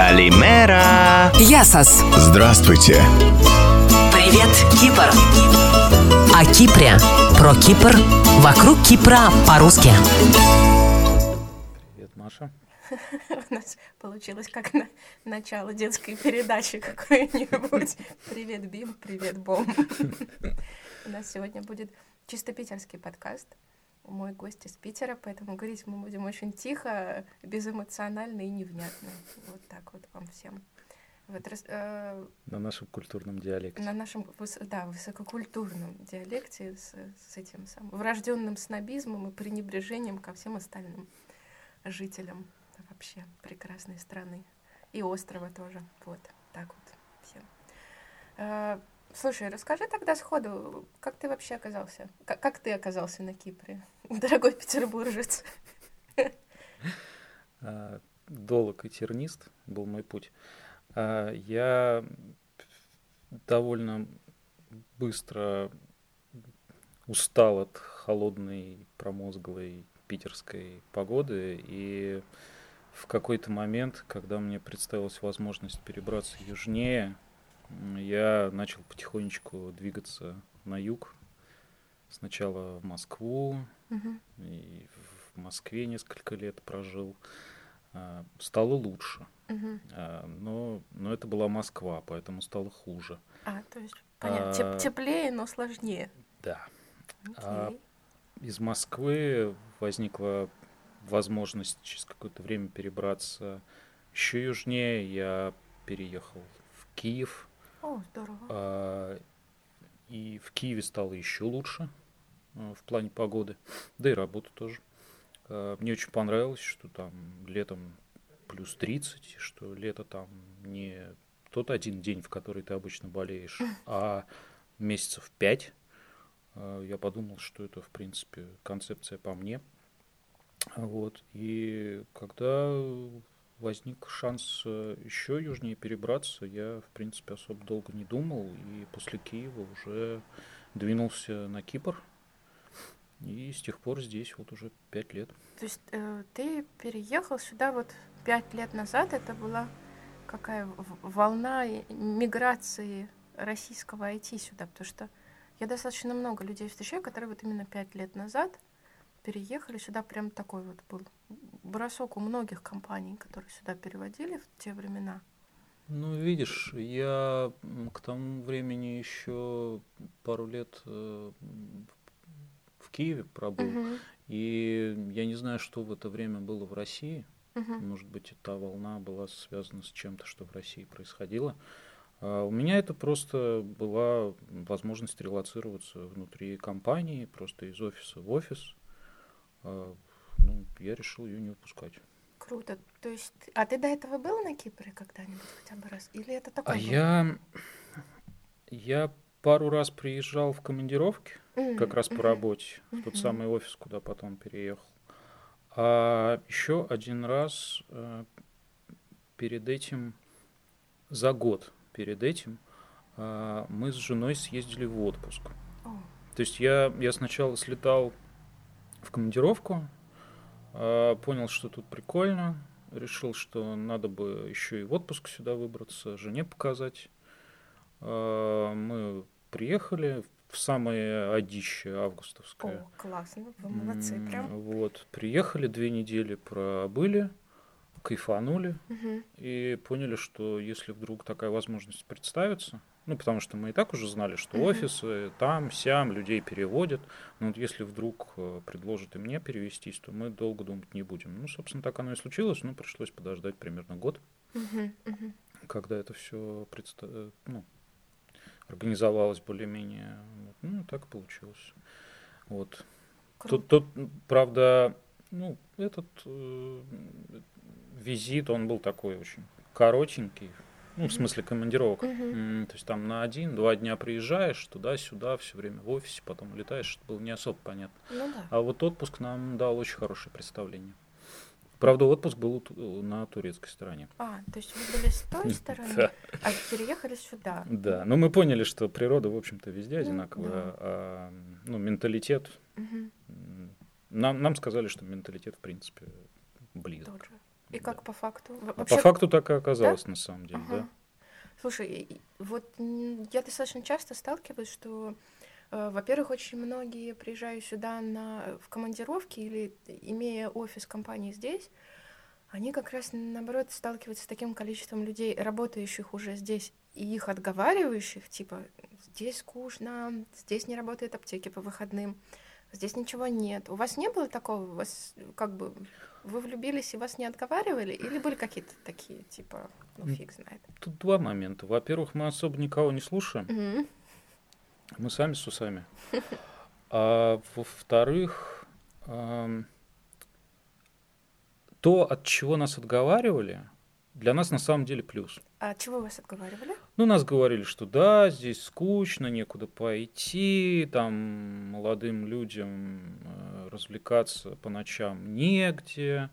Калимера. Ясас. Здравствуйте. Привет, Кипр. О Кипре. Про Кипр. Вокруг Кипра по-русски. Привет, Маша. У нас получилось как на начало детской передачи какой-нибудь. Привет, Бим, привет, Бом. У нас сегодня будет чисто питерский подкаст. Мой гость из Питера, поэтому говорить мы будем очень тихо, безэмоционально и невнятно. Вот так вот вам всем. Вот, э, На нашем культурном диалекте. на нашем да, высококультурном диалекте с, с этим самым врожденным снобизмом и пренебрежением ко всем остальным жителям вообще прекрасной страны. И острова тоже. Вот так вот всем. Слушай, расскажи тогда сходу, как ты вообще оказался? Как, как ты оказался на Кипре, дорогой петербуржец? А, Долог и тернист был мой путь. А, Я довольно быстро устал от холодной, промозглой питерской погоды, и в какой-то момент, когда мне представилась возможность перебраться южнее, я начал потихонечку двигаться на юг. Сначала в Москву, Мгм. и в Москве несколько лет прожил. А, Стало лучше. А, но, но это была Москва, поэтому стало хуже. А, то есть, понятно, А, теплее, но сложнее. Да. А, Окей. Из Москвы возникла возможность через какое-то время перебраться еще южнее. Я переехал в Киев, О, здорово. а, и в Киеве стало еще лучше а, в плане погоды, да и работа тоже. А, Мне очень понравилось, что там летом плюс 30, что лето там не тот один день, в который ты обычно болеешь, а месяцев пять. А, Я подумал, что это, в принципе, концепция по мне. Вот. И когда возник шанс еще южнее перебраться, я, в принципе, особо долго не думал. И после Киева уже двинулся на Кипр. И с тех пор здесь вот уже пять лет. То есть э, ты переехал сюда вот пять лет назад, это была какая волна миграции российского IT сюда, потому что я достаточно много людей встречаю, которые вот именно пять лет назад переехали сюда, прям такой вот был бросок у многих компаний, которые сюда переводили в те времена. Ну, видишь, я к тому времени еще пару лет э, в Киеве пробыл. Мгм, И я не знаю, что в это время было в России. мгм. Может быть, та волна была связана с чем-то, что в России происходило. А у меня это просто была возможность релацироваться внутри компании, просто из офиса в офис. Ну, я решил ее не упускать. Круто. То есть, а ты до этого был на Кипре когда-нибудь хотя бы раз? Или это такой А был? я, я пару раз приезжал в командировки, М, как раз по работе, в тот самый офис, куда потом переехал. А еще один раз э, перед этим, за год перед этим, а, мы с женой съездили в отпуск. О, То есть я, я сначала слетал в командировку, понял, что тут прикольно, решил, что надо бы еще и в отпуск сюда выбраться, жене показать. А, Мы приехали в самое одище августовское. О, классно, вы молодцы прям. Вот, приехали, две недели пробыли, кайфанули Мгм. и поняли, что если вдруг такая возможность представится, ну, потому что мы и так уже знали, что Мгм. офисы там, сям, людей переводят, но вот если вдруг э, предложат и мне перевестись, то мы долго думать не будем. Ну, собственно, так оно и случилось, но пришлось подождать примерно год, Мгм, мгм. когда это все ну, организовалось более-менее. Ну, так и получилось. Вот. Круто. Тут, тут, правда, ну, этот э, визит, он был такой очень коротенький, ну, в смысле командировок. М, То есть там на один-два дня приезжаешь туда-сюда, все время в офисе, потом улетаешь, это было не особо понятно. Ну да. А вот отпуск нам дал очень хорошее представление. Правда, отпуск был на турецкой стороне. А, то есть вы были с той стороны, Да. а переехали сюда. Да, но мы поняли, что природа, в общем-то, везде Ну, одинаковая, да. а ну, менталитет Нам, нам сказали, что менталитет, в принципе, близок. Тот же. И как по факту? Во- А вообще- по факту так и оказалось на самом деле, Ага. да. Слушай, вот я достаточно часто сталкиваюсь, что, э, во-первых, очень многие приезжают сюда на, в командировки или имея офис компании здесь, они как раз наоборот сталкиваются с таким количеством людей, работающих уже здесь, и их отговаривающих, типа, здесь скучно, здесь не работают аптеки по выходным, здесь ничего нет. У вас не было такого? У вас как бы вы влюбились и вас не отговаривали? Или были какие-то такие, типа, ну фиг знает? Тут два момента. Во-первых, мы особо никого не слушаем. Мгм. Мы сами с усами. А во-вторых, ам, то, от чего нас отговаривали, для нас на самом деле плюс. А чего вас отговаривали? Ну, нас говорили, что да, здесь скучно, некуда пойти, там молодым людям э, развлекаться по ночам негде.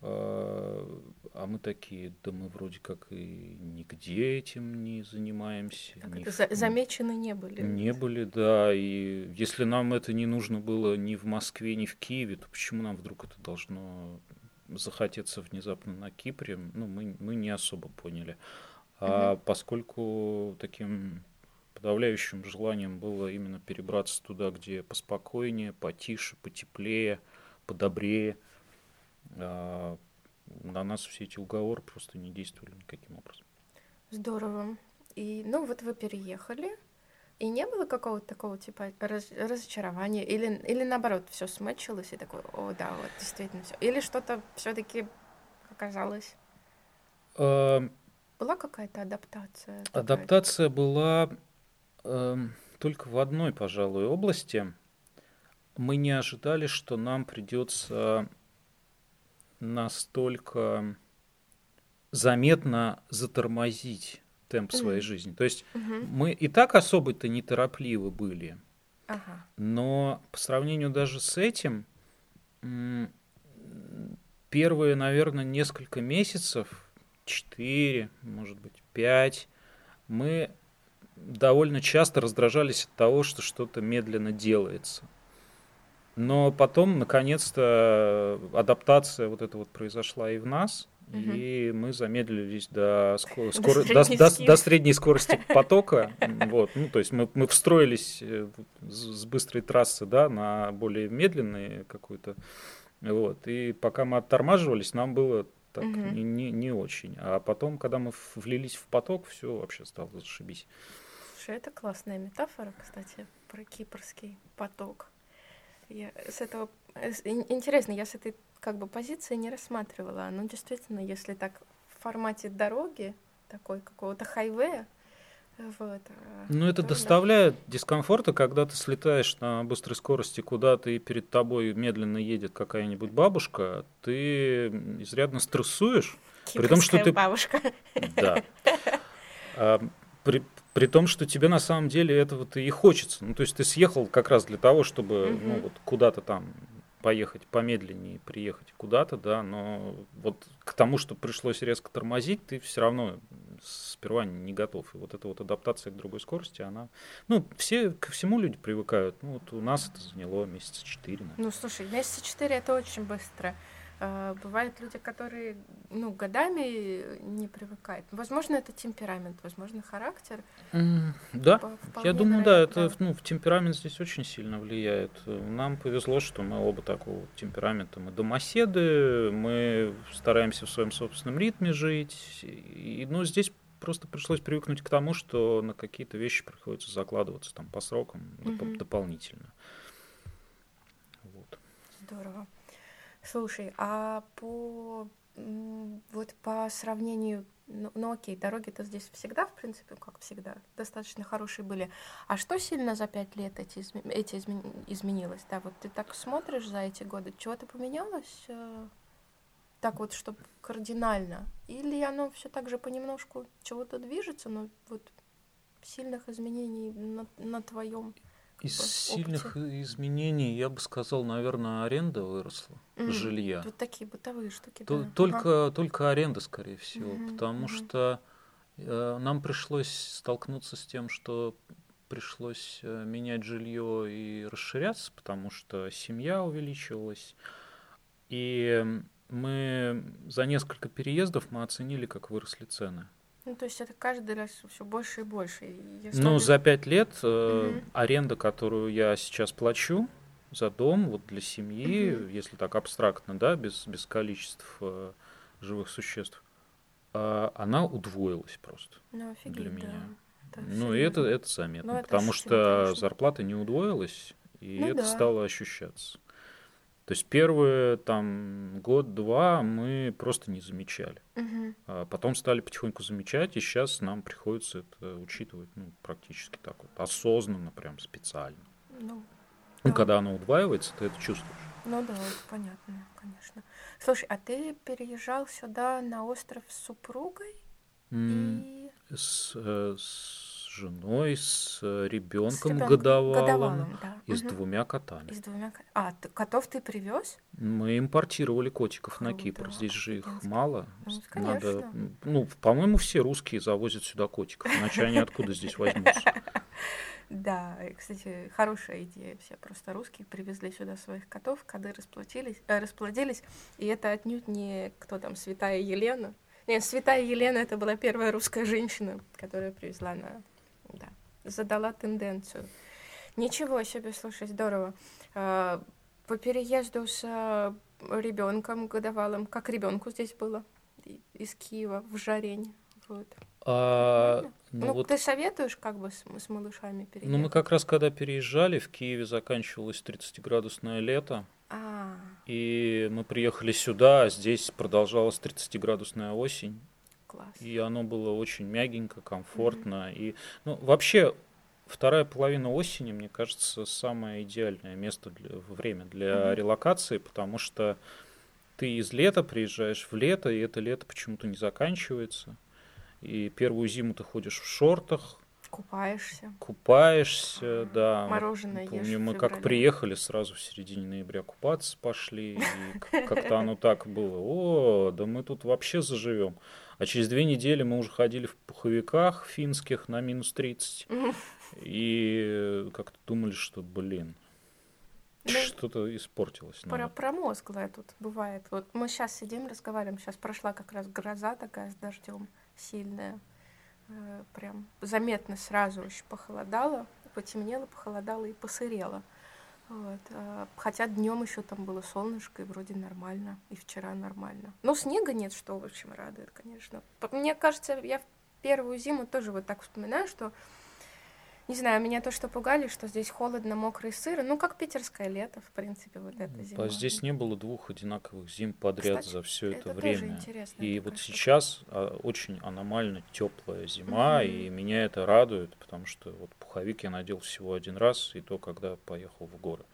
э, А мы такие, да мы вроде как и нигде этим не занимаемся. Ни это, в- за- замечены не были? Не были, да. И если нам это не нужно было ни в Москве, ни в Киеве, то почему нам вдруг это должно захотеться внезапно на Кипре? Ну, мы, мы не особо поняли. А поскольку таким подавляющим желанием было именно перебраться туда, где поспокойнее, потише, потеплее, подобрее, а, на нас все эти уговоры просто не действовали никаким образом. Здорово. И, ну, вот вы переехали, и не было какого-то такого, типа, раз- разочарования? Или, или наоборот, все смычилось, и такой, о, да, вот, действительно все. Или что-то все таки оказалось? А, Была какая-то адаптация? такая? Адаптация была эм, только в одной, пожалуй, области. Мы не ожидали, что нам придется настолько заметно затормозить темп своей Мгм. жизни. То есть Мгм. мы и так особо-то неторопливы были, Ага. но по сравнению даже с этим, первые, наверное, несколько месяцев, 4, может быть, 5, мы довольно часто раздражались от того, что что-то медленно делается. Но потом, наконец-то, адаптация вот эта вот произошла и в нас, и мы замедлились до, ско- скоро- до, до- скорости. до средней скорости потока. Вот, ну, то есть мы, мы встроились э, с быстрой трассы да, на более медленные какую-то. Вот, и пока мы оттормаживались, нам было так Мгм. не, не, не очень. А потом, когда мы влились в поток, все вообще стало зашибись. Слушай, это классная метафора, кстати, про кипрский поток. Я с этого э, интересно, я с этой как бы позиции не рассматривала. Но действительно, если так в формате дороги, такой какого-то хайвея, вот. а, Ну, это то да. доставляет дискомфорта, когда ты слетаешь на быстрой скорости куда-то, и перед тобой медленно едет какая-нибудь бабушка, ты изрядно стрессуешь. при том, что Кипрская ты- бабушка. Да. А, При, при том, что тебе на самом деле этого-то и хочется. Ну, то есть ты съехал как раз для того, чтобы ну, Мгм. вот куда-то там поехать помедленнее, приехать куда-то, да, но вот к тому, что пришлось резко тормозить, ты все равно сперва не готов. И вот эта вот адаптация к другой скорости, она... Ну, все ко всему люди привыкают. Ну, вот у нас это заняло месяца четыре. Ну, слушай, месяца четыре это очень быстро. А, Бывают люди, которые, ну, годами не привыкают. Возможно, это темперамент, возможно, характер. М, Да, По- Я вполне думаю, да, вероятно. это ну, в темперамент здесь очень сильно влияет. Нам повезло, что мы оба такого темперамента. Мы домоседы, мы стараемся в своем собственном ритме жить. И, ну, здесь просто пришлось привыкнуть к тому, что на какие-то вещи приходится закладываться там по срокам доп- Мгм. дополнительно. Вот. Здорово. Слушай, а по вот по сравнению, ну, ну окей, дороги-то здесь всегда, в принципе, как всегда, достаточно хорошие были. А что сильно за пять лет эти, изме- эти изме- изменилось? Да, вот ты так смотришь за эти годы, чего-то поменялось? э, Так вот, чтобы кардинально? Или оно все так же понемножку чего-то движется, но вот сильных изменений на, на твоем Из опыте. сильных изменений, я бы сказал, наверное, аренда выросла, Мгм. жилья. Вот такие бытовые штуки, То- да. Ага. Только, только аренда, скорее всего, Мгм, потому мгм. что э, нам пришлось столкнуться с тем, что пришлось э, менять жилье и расширяться, потому что семья увеличивалась. И Мы за несколько переездов мы оценили, как выросли цены. Ну, то есть это каждый раз все больше и больше. Я Ну, смотрю- за пять лет э, Мгм. аренда, которую я сейчас плачу за дом, вот для семьи, Мгм. если так абстрактно, да, без, без количеств э, живых существ, а, она удвоилась просто. Ну, офигеть, для да. меня. Это Ну, и это, это заметно, Ну, это потому что конечно. зарплата не удвоилась, и Ну это да. стало ощущаться. То есть первые там год-два мы просто не замечали. А потом стали потихоньку замечать, и сейчас нам приходится это учитывать ну, практически так вот, осознанно, прям специально. Ну, Ну, Да. когда оно удваивается, ты это чувствуешь. ну да, понятно, конечно. Слушай, а ты переезжал сюда на остров с супругой? И С, э, с женой, с ребенком ребёнком годовалым, годовалым, да. и с Мгм. двумя котами. И с двумя А, ты- котов ты привез? Мы импортировали котиков на Кипр. Здесь же их мало. Ну, С- конечно. Надо, ну, по-моему, все русские завозят сюда котиков, иначе они откуда здесь возьмутся? Да, кстати, хорошая идея. Все просто русские привезли сюда своих котов, коты расплодились, э, расплодились. И это отнюдь не кто там, Святая Елена. Нет, Святая Елена это была первая русская женщина, которая привезла на... Да, задала тенденцию. Ничего себе, слушай, здорово. А, По переезду с ребенком годовалым, как ребенку здесь было из Киева в Жарень. Вот. А, ну, Ну, вот, ты советуешь как бы с, с малышами переехать? ну, мы как раз когда переезжали, в Киеве заканчивалось 30-градусное лето, А, и мы приехали сюда, а здесь продолжалась 30-градусная осень, класс. и оно было очень мягенько, комфортно. И, ну, вообще, вторая половина осени, мне кажется, самое идеальное место, для, время для Мгм. релокации, потому что ты из лета приезжаешь в лето, и это лето почему-то не заканчивается. И первую зиму ты ходишь в шортах, Купаешься. купаешься, да. Мороженое ешь Помню, в мы как приехали, сразу в середине ноября купаться пошли, и как-то оно так было. О, да мы тут вообще заживем. А через две недели мы уже ходили в пуховиках финских на минус 30. И как-то думали, что, блин, Ну, что-то испортилось. Про, промозглое тут бывает. Вот мы сейчас сидим, разговариваем. Сейчас прошла как раз гроза такая с дождем сильная. Э, Прям заметно сразу очень похолодало. Потемнело, похолодало и посырело. Вот. а, Хотя днем еще там было солнышко, и вроде нормально, и вчера нормально. Но снега нет, что, в общем, радует, конечно. Мне кажется, я в первую зиму тоже вот так вспоминаю, что, не знаю, меня то, что пугали, что здесь холодно, мокро и сыро, ну, как питерское лето, в принципе, вот эта зима. А здесь не было двух одинаковых зим подряд Кстати, за все это, это время. И вот кажется. сейчас а, очень аномально теплая зима, Мгм. и меня это радует, потому что вот пуховик я надел всего один раз, и то, когда поехал в горы.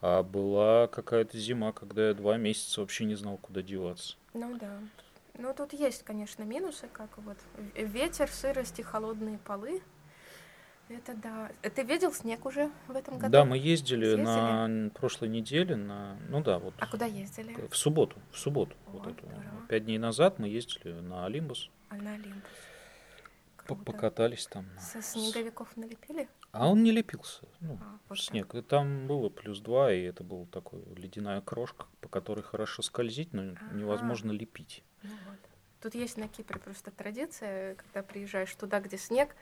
А была какая-то зима, когда я два месяца вообще не знал, куда деваться. Ну да. Ну, тут есть, конечно, минусы, как вот ветер, сырость и холодные полы. Это да. Э, Ты видел снег уже в этом году? Да, мы ездили, Съездили? на прошлой неделе, на, ну да, вот А куда ездили? в субботу, в субботу, О, вот здорово. пять дней назад мы ездили на Олимпус, А на Круто. покатались там. Со снеговиков налепили? А он не лепился, ну, А, вот так. снег. И там было плюс два, и это была такой ледяная крошка, по которой хорошо скользить, но Ага. невозможно лепить. Ну вот. Тут есть на Кипре просто традиция, когда приезжаешь туда, где снег,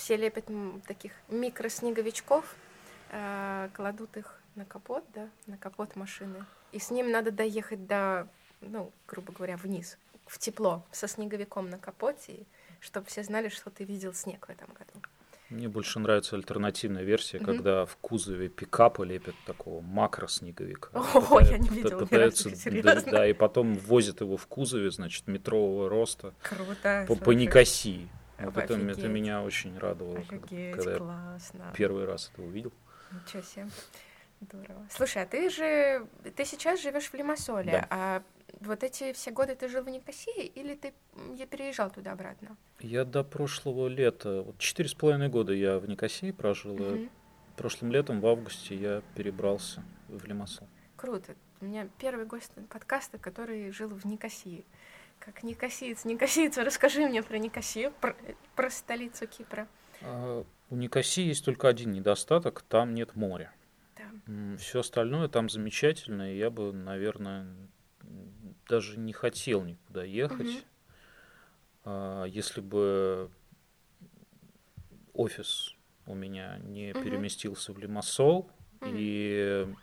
все лепят таких микроснеговичков, э, кладут их на капот, да, на капот машины. И с ним надо доехать до, ну, грубо говоря, вниз, в тепло, со снеговиком на капоте, чтобы все знали, что ты видел снег в этом году. Мне больше нравится альтернативная версия, Мгм. когда в кузове пикапа лепят такого макроснеговика. О, я не видела ни пытаются, разу, да, да, и потом возят его в кузове, значит, метрового роста Круто. по, по слушай. Никосии. Вот это, это Офигеть. меня очень радовало, Офигеть, когда я классно. первый раз это увидел. Ничего себе. Здорово. Слушай, а ты же, ты сейчас живешь в Лимассоле, Да. а вот эти все годы ты жил в Никосии или ты я переезжал туда обратно? Я до прошлого лета, вот четыре с половиной года я в Никосии прожил, и Мгм. прошлым летом в августе я перебрался в Лимассол. Круто. У меня первый гость подкаста, который жил в Никосии. Как никосиец, никосиец, расскажи мне про Никосию, про, про столицу Кипра. А, У Никосии есть только один недостаток, там нет моря. Да. Все остальное там замечательно, и я бы, наверное, даже не хотел никуда ехать. А, Если бы офис у меня не Мгм. переместился в Лимассол, Мгм. и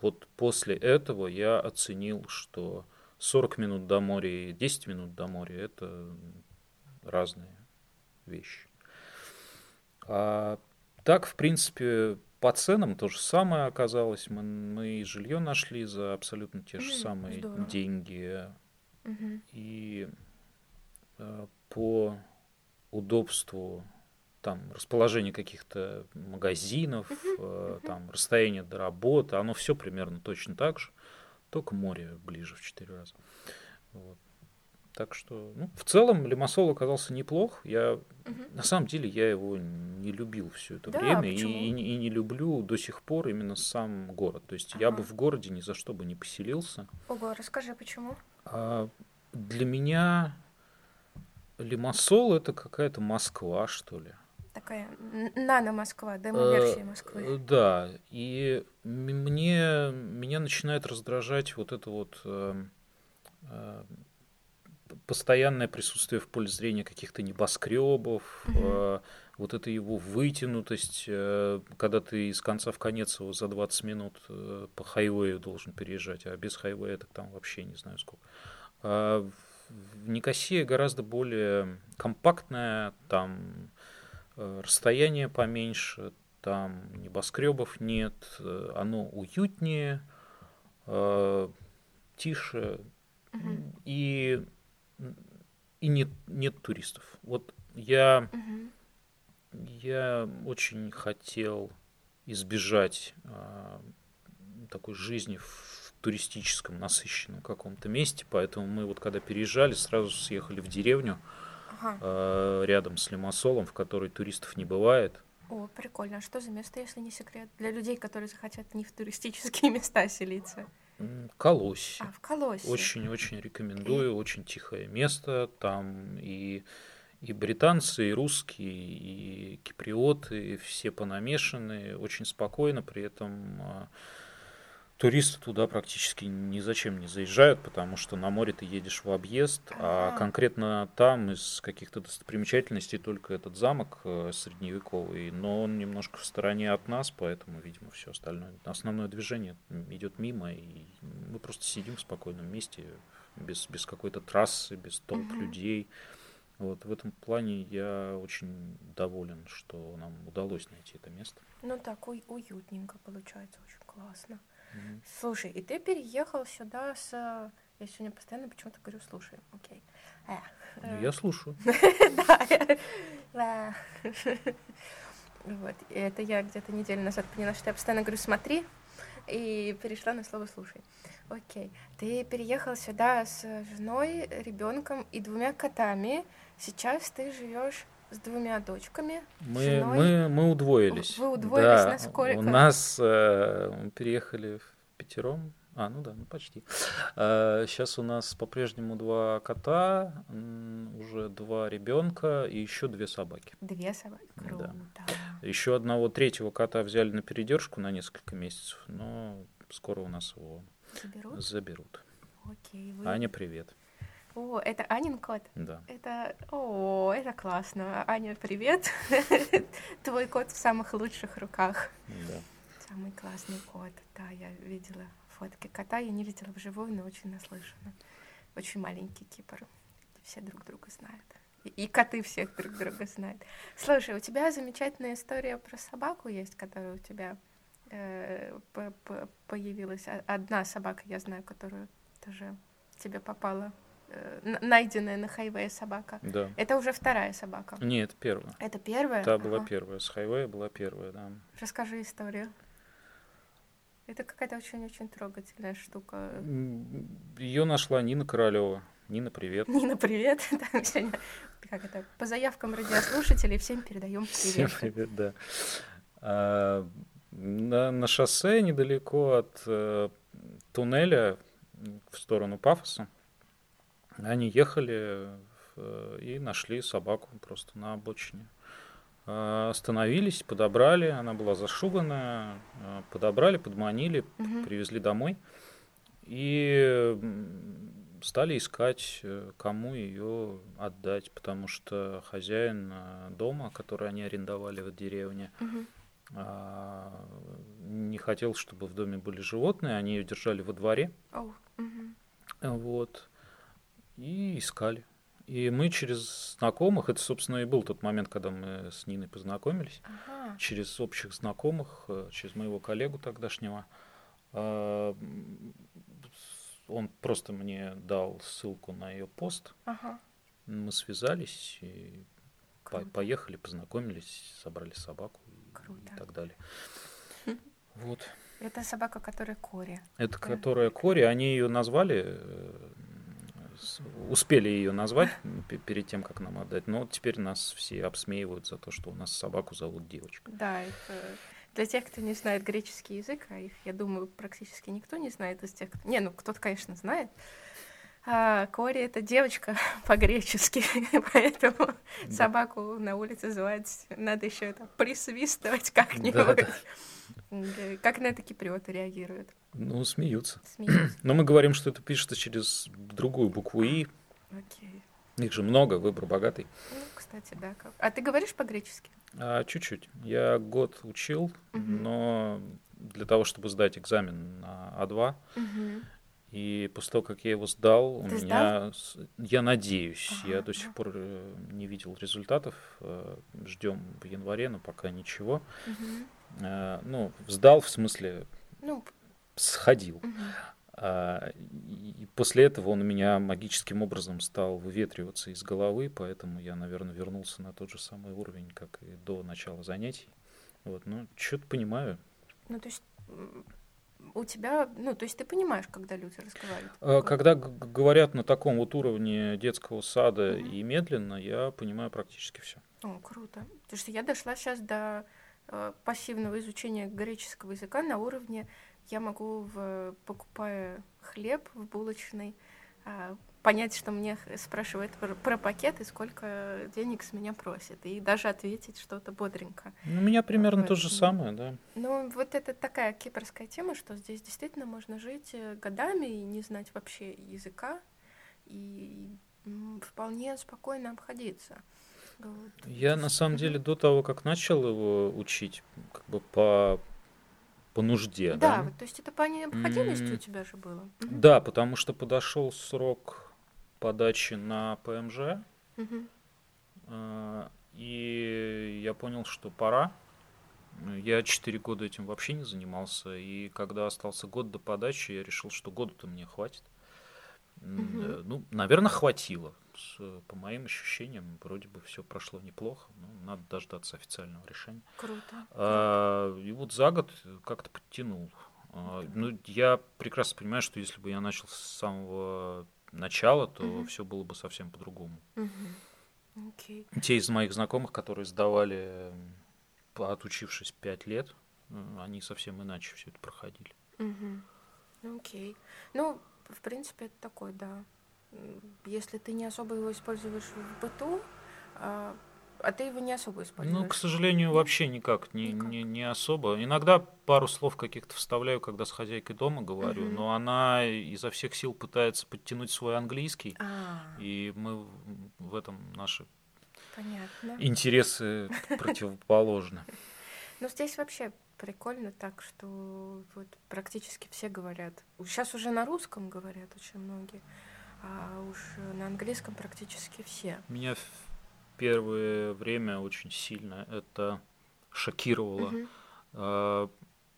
вот после этого я оценил, что 40 минут до моря и 10 минут до моря – это разные вещи. А так, в принципе, по ценам то же самое оказалось. Мы, мы и жилье нашли за абсолютно те же самые здорово. деньги. Мгм. И э, по удобству там расположение каких-то магазинов, э, там расстояние до работы, оно все примерно точно так же, только море ближе в четыре раза. Вот. Так что, ну, в целом Лимассол оказался неплох. Я Мгм. на самом деле я его не любил все это Да, время и, почему? и не- и не люблю до сих пор именно сам город. То есть я бы Ага. в городе ни за что бы не поселился. Ого, расскажи, почему? А для меня Лимассол это какая-то Москва, что ли. Такая нано-Москва, демо-версия Э, Москвы. э, Да, и мне меня начинает раздражать вот это вот э, постоянное присутствие в поле зрения каких-то небоскребов, э, вот эта его вытянутость, э, когда ты из конца в конец его за 20 минут э, по хайвею должен переезжать, а без хайвея так там вообще не знаю сколько. А в Никосия гораздо более компактная, там расстояние поменьше, там небоскребов нет, э, оно уютнее, э, тише Мгм. и, и нет, нет туристов. Вот я, Мгм. я очень хотел избежать такой жизни в туристическом насыщенном каком-то месте, поэтому мы вот когда переезжали, сразу съехали в деревню Ага. э, рядом с Лимассолом, в которой туристов не бывает. О, прикольно. А что за место, если не секрет? Для людей, которые захотят не в туристические места селиться. М, Колосье. А, в Колосе. Очень-очень рекомендую, очень тихое место. Там и, и британцы, и русские, и киприоты, и все понамешаны, очень спокойно. При этом а, туристы туда практически ни зачем не заезжают, потому что на море ты едешь в объезд, а конкретно там из каких-то достопримечательностей только этот замок э, средневековый, но он немножко в стороне от нас, поэтому, видимо, все остальное, основное движение идет мимо, и мы просто сидим в спокойном месте, без, без какой-то трассы, без толп Мгм. людей. Вот в этом плане я очень доволен, что нам удалось найти это место. Ну так, уй- уютненько получается, очень классно. Мгм. Слушай, и ты переехал сюда с... Я сегодня постоянно почему-то говорю, слушай, окей. Ну, э, Я слушаю. Да. Вот, и это я где-то неделю назад поняла, что я постоянно говорю «смотри», и перешла на слово «слушай». Окей. Ты переехал сюда с женой, ребенком и двумя котами. Сейчас ты живешь с двумя дочками. Мы, женой. мы, мы удвоились. Вы удвоились Да, на сколько? У нас э, переехали в пятером. А, ну да, ну почти. сейчас у нас по-прежнему два кота, уже два ребенка и еще две собаки. Две собаки. Да. Круто. Еще одного третьего кота взяли на передержку на несколько месяцев, но скоро у нас его Заберут? заберут. Окей. вы- Аня, привет. О, это Анин кот? Да. Это, о, это классно. Аня, привет. Твой кот в самых лучших руках. да. Самый классный кот. Да, я видела фотки кота. Я не видела вживую, но очень наслышана. Очень маленький Кипр. Все друг друга знают. И, и коты всех друг друга знают. Слушай, у тебя замечательная история про собаку есть, которая у тебя э, по- по- появилась. Одна собака, я знаю, которую тоже тебе попала. Э, найденная на хайвее собака. Да. Это уже вторая собака. Не, это первая. Это первая? Та была Ага. первая. С хайвея была первая, да. Расскажи историю. Это какая-то очень-очень трогательная штука. Ее нашла Нина Королева. Нина, привет. Нина, привет. Сегодня, как это, по заявкам радиослушателей всем передаем Всем привет. привет, да. А, на, на шоссе недалеко от э, туннеля в сторону Пафоса они ехали и нашли собаку просто на обочине. А, Остановились, подобрали, она была зашуганная, а, подобрали, подманили, Мгм. привезли домой. И стали искать, э, кому ее отдать, потому что хозяин э, дома, который они арендовали в деревне, а, не хотел, чтобы в доме были животные, они ее держали во дворе, Оу, мгм. вот, и искали. И мы через знакомых, это, собственно, и был тот момент, когда мы с Ниной познакомились, Ага. через общих знакомых, э, через моего коллегу тогдашнего. а, Он просто мне дал ссылку на ее пост. Ага. Мы связались и по- поехали, познакомились, собрали собаку и- Круто. и так далее. Вот. Это собака, которая Кори. Это которая Кори, они ее назвали, э, успели ее назвать перед тем, как нам отдать, но теперь нас все обсмеивают за то, что у нас собаку зовут девочка. Да, это для тех, кто не знает греческий язык, а их, я думаю, практически никто не знает из тех, кто... Не, ну кто-то, конечно, знает. А, Кори — это девочка по-гречески, поэтому Да. собаку на улице звать надо еще это присвистывать как-нибудь. Да-да. Да, Как на это киприоты реагируют? Ну, смеются. Смеются. Но мы говорим, что это пишется через другую букву И. Окей. Их же много, выбор богатый. Ну, кстати, да. как- А ты говоришь по-гречески? А, чуть-чуть. Я год учил, Мгм. но для того, чтобы сдать экзамен на А2, Мгм. и после того, как я его сдал, у Ты меня, с- я надеюсь, я Ага, до сих да. пор э, не видел результатов, ждем в январе, но пока ничего. Мгм. Э, Ну, сдал, в смысле, Ну, сходил. А, И после этого он у меня магическим образом стал выветриваться из головы, поэтому я, наверное, вернулся на тот же самый уровень, как и до начала занятий. Вот, ну, что-то понимаю. ну, то есть у тебя, ну, то есть ты понимаешь, когда люди разговаривают? Как- Когда говорят на таком вот уровне детского сада Мгм. и медленно, я понимаю практически все. О, круто. Потому что я дошла сейчас до э, пассивного изучения греческого языка на уровне я могу, в, покупая хлеб в булочной, а, понять, что мне спрашивают про, про пакет и сколько денег с меня просят, и даже ответить что-то бодренько. Ну, у меня примерно то же самое, да. Ну, вот это такая кипрская тема, что здесь действительно можно жить э, годами и не знать вообще языка, и вполне спокойно обходиться. Я на самом деле до того, как начал его учить, как бы по, по нужде, Да, да, вот, то есть это по необходимости у М. тебя же было. Мгм. Да, потому что подошел срок подачи на ПМЖ, э, и я понял, что пора. Я четыре года этим вообще не занимался, и когда остался год до подачи, я решил, что года-то мне хватит. Э, Ну, наверное, хватило. Э, По моим ощущениям, вроде бы все прошло неплохо. Ну, надо дождаться официального решения. Круто. А, И вот за год как-то подтянул. А, Ну, я прекрасно понимаю, что если бы я начал с самого начала, то Мгм. все было бы совсем по-другому. Мгм. Окей. Те из моих знакомых, которые сдавали, отучившись пять лет, э, они совсем иначе все это проходили. Мгм. Окей. Ну, в принципе, это такой, да. Если ты не особо его используешь в быту, а, а ты его не особо используешь. Ну, к сожалению, вообще никак, не, Никак. Не, не особо. Иногда пару слов каких-то вставляю, когда с хозяйкой дома говорю, Мгм. но она изо всех сил пытается подтянуть свой английский, А, и мы в- в этом наши понятно. интересы противоположны. Ну, здесь вообще прикольно так, что вот практически все говорят. Сейчас уже на русском говорят очень многие, а уж на английском практически все. Меня в первое время очень сильно это шокировало. А,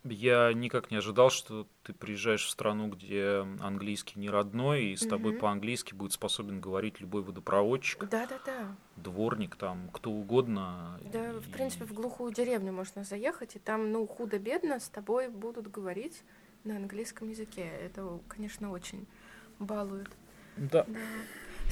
Я никак не ожидал, что ты приезжаешь в страну, где английский не родной, и с тобой Мгм. по-английски будет способен говорить любой водопроводчик, Да-да-да. дворник, там, кто угодно. Да, в И- принципе, в глухую деревню можно заехать, и там, ну, худо-бедно с тобой будут говорить на английском языке. Это, конечно, очень балует. Да. Да.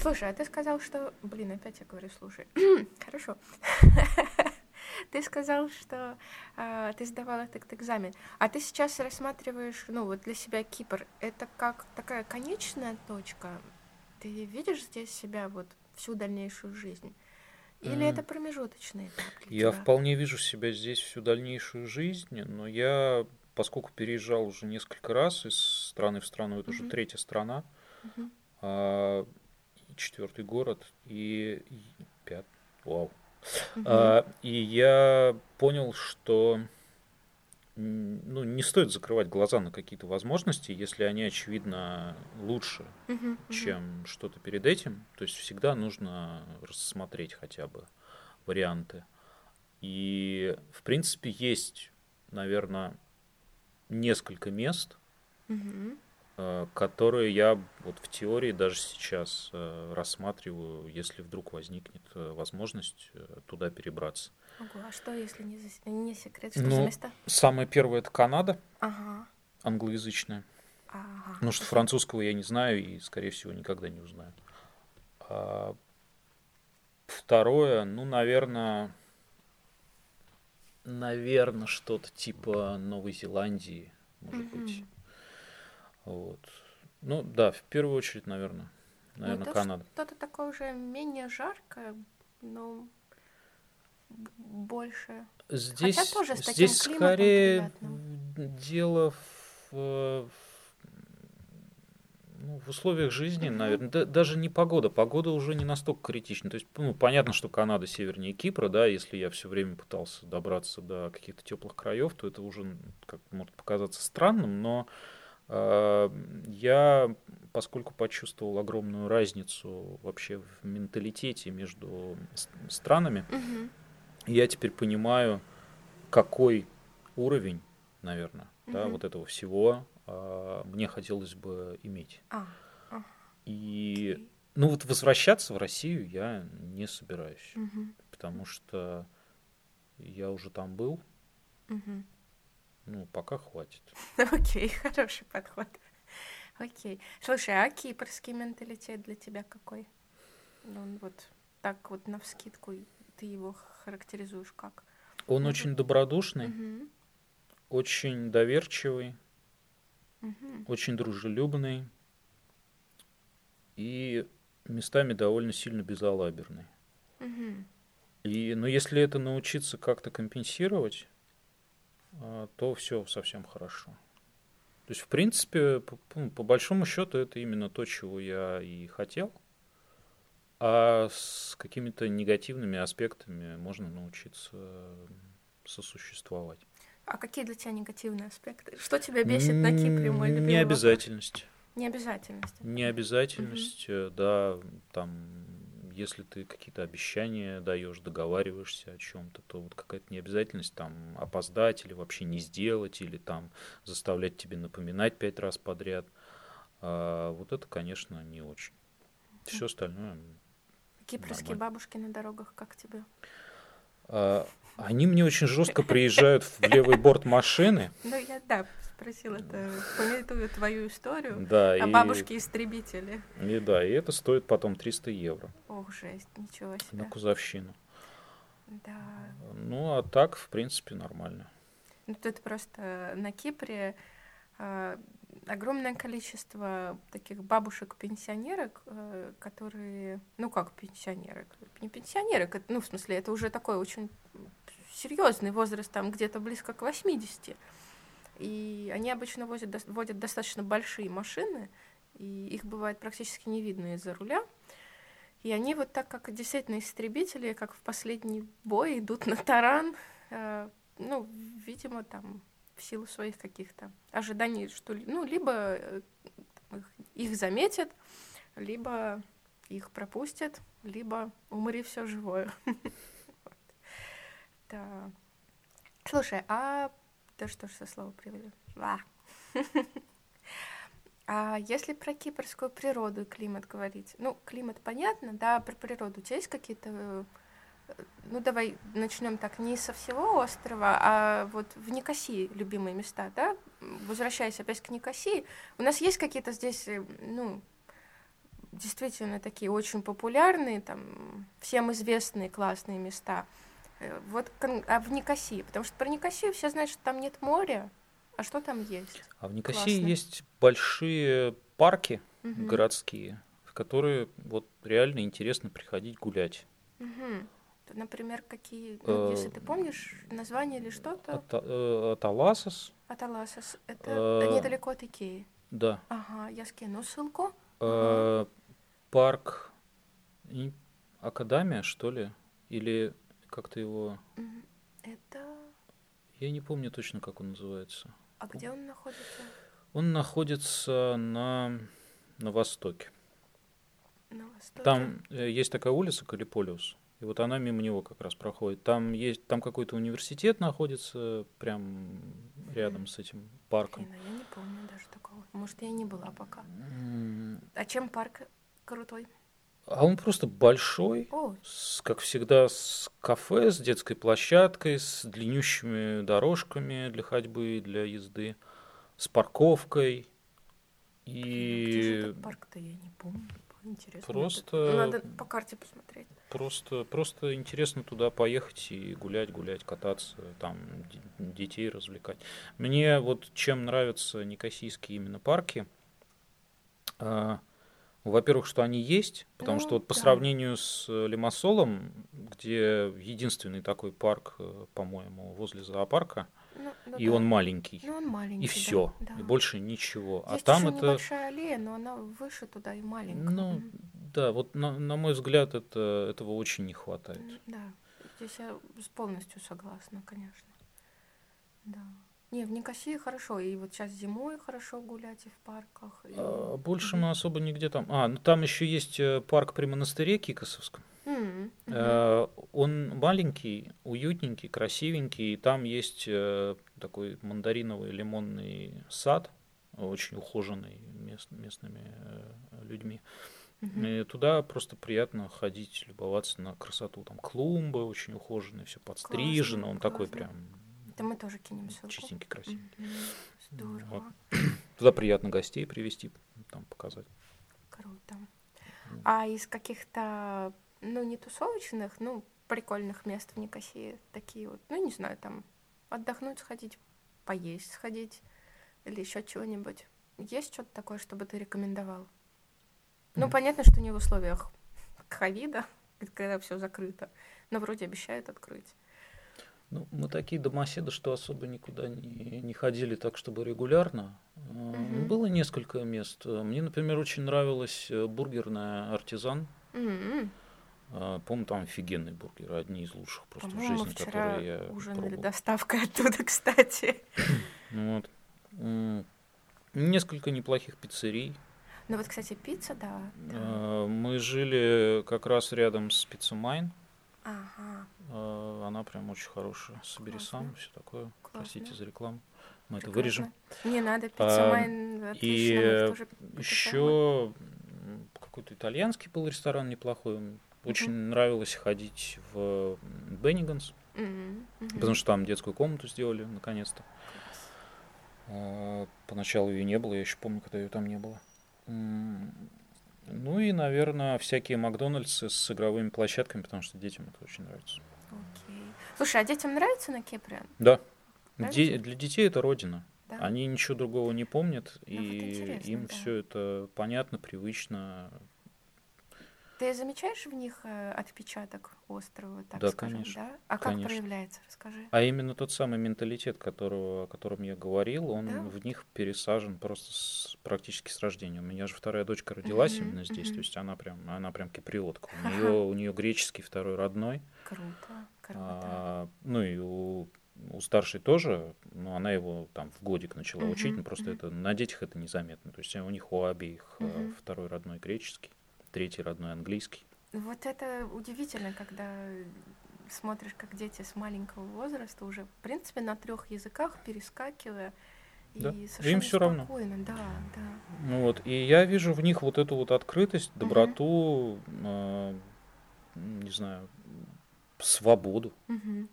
Слушай, а ты сказал, что... Блин, опять я говорю, слушай. Хорошо. Ты сказал, что а, ты сдавал этот экзамен. А ты сейчас рассматриваешь, ну, вот для себя Кипр. Это как такая конечная точка? Ты видишь здесь себя вот всю дальнейшую жизнь? Или М. это промежуточный этап Я тебя? вполне вижу себя здесь всю дальнейшую жизнь, но я, поскольку переезжал уже несколько раз из страны в страну, это уже Мгм. третья страна, Мгм. А, четвертый город и, и пят, вау. А, и я понял, что ну, не стоит закрывать глаза на какие-то возможности, если они, очевидно, лучше, мгм. чем что-то перед этим. То есть всегда нужно рассмотреть хотя бы варианты. И, в принципе, есть, наверное, несколько мест, Мгм. Э, которые я вот в теории даже сейчас э, рассматриваю, если вдруг возникнет э, возможность туда перебраться. Ого, а что, если не, за- не секрет, что Ну, за места? Самое первое это Канада, Ага, англоязычная. ага. Потому что французского я не знаю и, скорее всего, никогда не узнаю. А второе, ну, наверное, наверное, что-то типа Новой Зеландии, может быть. Вот. Ну, да, в первую очередь, наверное, наверное, это Канада. Что-то такое уже менее жаркое, но больше. Здесь, тоже с здесь скорее приятным. дело в, э, в- ну, в условиях жизни, Мгм. наверное. Да- даже не погода. Погода уже не настолько критична. То есть, ну, понятно, что Канада севернее Кипра, да, если я все время пытался добраться до каких-то теплых краев, то это уже м, как может показаться странным, но э, я, поскольку почувствовал огромную разницу вообще в менталитете между странами, Мгм, я теперь понимаю, какой уровень, наверное, да, Мгм. вот этого всего а, мне хотелось бы иметь. А, И, окей. ну вот возвращаться в Россию я не собираюсь, Мгм, потому что я уже там был, мгм. Ну пока хватит. Окей, хороший подход. Окей. Слушай, а кипрский менталитет для тебя какой? Ну, вот так вот навскидку ты его характеризуешь как? Он Мгм. очень добродушный, Мгм, очень доверчивый, мгм, очень дружелюбный и местами довольно сильно безалаберный. мгм. И, но если это научиться как-то компенсировать, то все совсем хорошо. То есть, в принципе, по, ну, по большому счету, это именно то, чего я и хотел. А с какими-то негативными аспектами можно научиться сосуществовать. А какие для тебя негативные аспекты? Что тебя бесит на Кипре, мой любимый вопрос? Необязательность. Необязательность. Необязательность, э, да, там, если ты какие-то обещания даешь, договариваешься о чем-то, то вот какая-то необязательность там опоздать или вообще не сделать, или там заставлять тебе напоминать пять раз подряд. А, вот это, конечно, не очень. Все остальное. Кипрские Нормально. бабушки на дорогах, как тебе? а, они мне очень жестко приезжают в левый борт машины. Ну, я, да, спросила это, пометую твою историю Да, о и, бабушке-истребителе. и да, и это стоит потом 300 евро Ох, жесть, ничего на себе. кузовщину. Да. Ну, а так, в принципе, нормально. Ну, тут просто на Кипре а, огромное количество таких бабушек-пенсионерок, э, которые, ну как пенсионерок, не пенсионерок, это, ну в смысле это уже такой очень серьезный возраст, там где-то близко к 80. И они обычно возят, водят достаточно большие машины, и их бывает практически не видно из-за руля. И они вот так, как действительно истребители, как в последний бой, идут на таран, э, ну, видимо, там в силу своих каких-то ожиданий, что, ну, либо э, их, их заметят, либо их пропустят, либо умри все живое. Да. Слушай, а да что ж со слова привели? Ла. А если про кипрскую природу и климат говорить? Ну, климат понятно, да, про природу. У тебя есть какие-то э, ну, давай начнем так, не со всего острова, а вот в Никосии любимые места, да? Возвращаясь опять к Никосии, у нас есть какие-то здесь, э, ну, действительно такие очень популярные, там, всем известные классные места. Э, Вот а в Никосии, потому что про Никосию все знают, что там нет моря, а что там есть? А в Никосии Классно. есть большие парки Мгм. городские, в которые вот реально интересно приходить гулять. То, Например, какие, ну, если Э, ты помнишь название или что-то, э, Аталасос, Аталасос, это недалеко от Икеи. да. Ага, я скину ссылку. Парк Академия, что ли? Или как-то его... Это... Я не помню точно, как он называется. А где он находится? Он находится на, на востоке. На востоке? Там э, есть такая улица Калиполиус, и вот она мимо него как раз проходит. Там есть, там какой-то университет находится прям рядом с этим парком. Блин, а я не помню даже такого. Может, я не была пока. М, А чем парк крутой? А он просто большой, О, с- как всегда, с кафе, с детской площадкой, с длиннющими дорожками для ходьбы и для езды, с парковкой. где И этот парк-то я не помню. Интересно. Просто- Надо по карте посмотреть. просто, просто интересно туда поехать и гулять, гулять, кататься, там детей развлекать. Мне вот чем нравятся никосийские именно парки, а, во-первых, что они есть, потому Ну, что вот по да. сравнению с э, Лимассолом, где единственный такой парк, э, по-моему, возле зоопарка, Ну, ну и да. он маленький, Ну, он маленький. и все, Да, да. и больше ничего. Есть а там еще это, небольшая аллея, но она выше туда и маленькая. ну, Мгм. да, вот на, на мой взгляд, это, этого очень не хватает. Да, здесь я с- полностью согласна, конечно. Да. Не, в Никосии хорошо, и вот сейчас зимой хорошо гулять и в парках. и- А, Больше Мгм. мы особо нигде там. А, ну там еще есть э, парк при монастыре Кикосовском. Мгм. Э, Он маленький, уютненький, красивенький. И там есть э, такой мандариновый лимонный сад, очень ухоженный мест- местными людьми. И туда просто приятно ходить, любоваться на красоту. Там клумбы очень ухоженные, все подстрижено. Он такой классно. прям Да мы тоже кинем ссылку. чистенький, красивый. Мгм. Здорово, Вот. Туда приятно гостей привести, там показать. круто. А из каких-то, ну, не тусовочных, ну, прикольных мест в Никосии, такие вот, ну, не знаю, там, отдохнуть сходить, поесть сходить или еще чего-нибудь. Есть что-то такое, чтобы ты рекомендовал? Ну, М. понятно, что не в условиях ковида, когда все закрыто, но вроде обещают открыть. Ну, мы такие домоседы, что особо никуда не, не ходили так, чтобы регулярно. Мгм. Было несколько мест. Мне, например, очень нравилась э, бургерная «Артизан». М-м. Э, По-моему, там офигенные бургеры, одни из лучших просто в По-моему, жизни, вчера которые я ужинали пробовал. доставкой оттуда, кстати. Ну Вот. Несколько неплохих пиццерий. Ну вот, кстати, пицца, да. Э, Мы жили как раз рядом с Пиццумайн. Ага. Э, Она прям очень хорошая. Собери сам, Классно. все такое. Простите Классно. за рекламу. Мы это прекрасно. вырежем. Не надо, А, пицца Майн отлично, и. Еще какой-то итальянский был ресторан неплохой. Очень нравилось ходить в Бенниганс, мгм. потому что там детскую комнату сделали наконец-то. А, Поначалу ее не было, я еще помню, когда ее там не было. Ну и, наверное, всякие Макдональдсы с игровыми площадками, потому что детям это очень нравится. Слушай, а детям нравится на Кипре? Да? Де- для детей это родина. Да? Они ничего другого не помнят, Ну, вот и интересно, им да. все это понятно, привычно. Ты замечаешь в них э, отпечаток острова, так Да, скажем, конечно, да? А как конечно. проявляется? Расскажи. А именно тот самый менталитет, которого, о котором я говорил, он Да? в них пересажен просто с, практически с рождения. У меня же вторая дочка родилась Мгм, именно здесь, мгм. то есть она прям, она прям киприотка. У нее, у нее греческий второй родной. Круто, круто. А, ну и у, у старшей тоже, но она его там в годик начала Мгм, учить, но просто мгм. это на детях это незаметно. То есть у них у обеих Мгм. второй родной греческий, третий родной английский. Вот это удивительно, когда смотришь, как дети с маленького возраста уже, в принципе, на трех языках перескакивая. Да. И Им всё равно. спокойно, да, да. Ну вот, и я вижу в них вот эту вот открытость, доброту, э, не знаю, свободу, рас-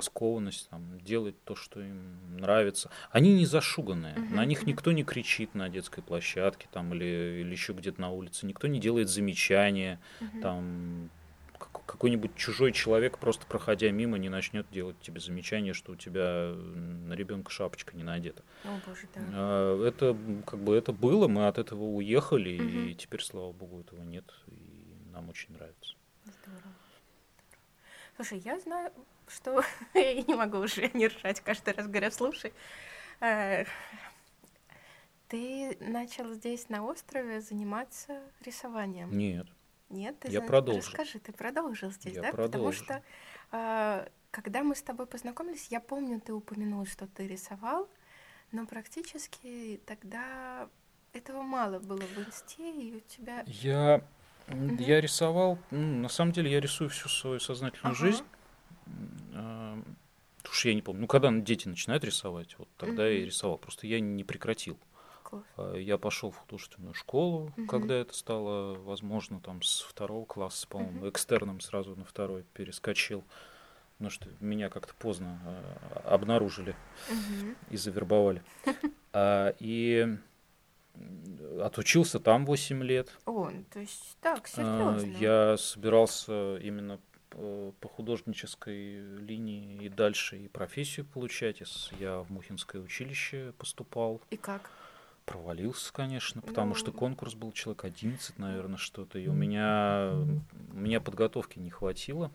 раскованность, там, делать то, что им нравится. Они не зашуганные, Мгм, на них никто не кричит на детской площадке там, или, или еще где-то на улице, никто не делает замечания, Мгм. там как- какой-нибудь чужой человек, просто проходя мимо, не начнет делать тебе замечание, что у тебя на ребенка шапочка не надета. О, боже, да. А, Это как бы это было, мы от этого уехали, и Мгм. теперь, слава богу, этого нет, и нам очень нравится. Здорово. Слушай, я знаю, что я не могу уже не ржать, каждый раз говоря, слушай. Э, ты начал здесь на острове заниматься рисованием? Нет. Нет, ты Я за- продолжил. Расскажи, ты продолжил здесь, Я да? Потому продолжил. что а, когда мы с тобой познакомились, я помню, ты упомянул, что ты рисовал, но практически тогда этого мало было в инсте, и у тебя... Я, Мгм. я рисовал, ну, на самом деле я рисую всю свою сознательную Ага. жизнь. Уж я не помню. Ну, когда дети начинают рисовать, вот тогда я и рисовал. Просто я не прекратил. Класс. А, Я пошел в художественную школу, Мгм. когда это стало возможно, там с второго класса, по-моему, Мгм. экстерном сразу на второй перескочил. Потому что меня как-то поздно а, обнаружили Мгм. и завербовали. А, И отучился там 8 лет. О, ну, то есть так, А, серьезно. Я собирался именно по художнической линии и дальше и профессию получать. Я в Мухинское училище поступал. И как? Провалился, конечно, потому что Ну. конкурс был человек 11, наверное, что-то. И у меня, у меня подготовки не хватило.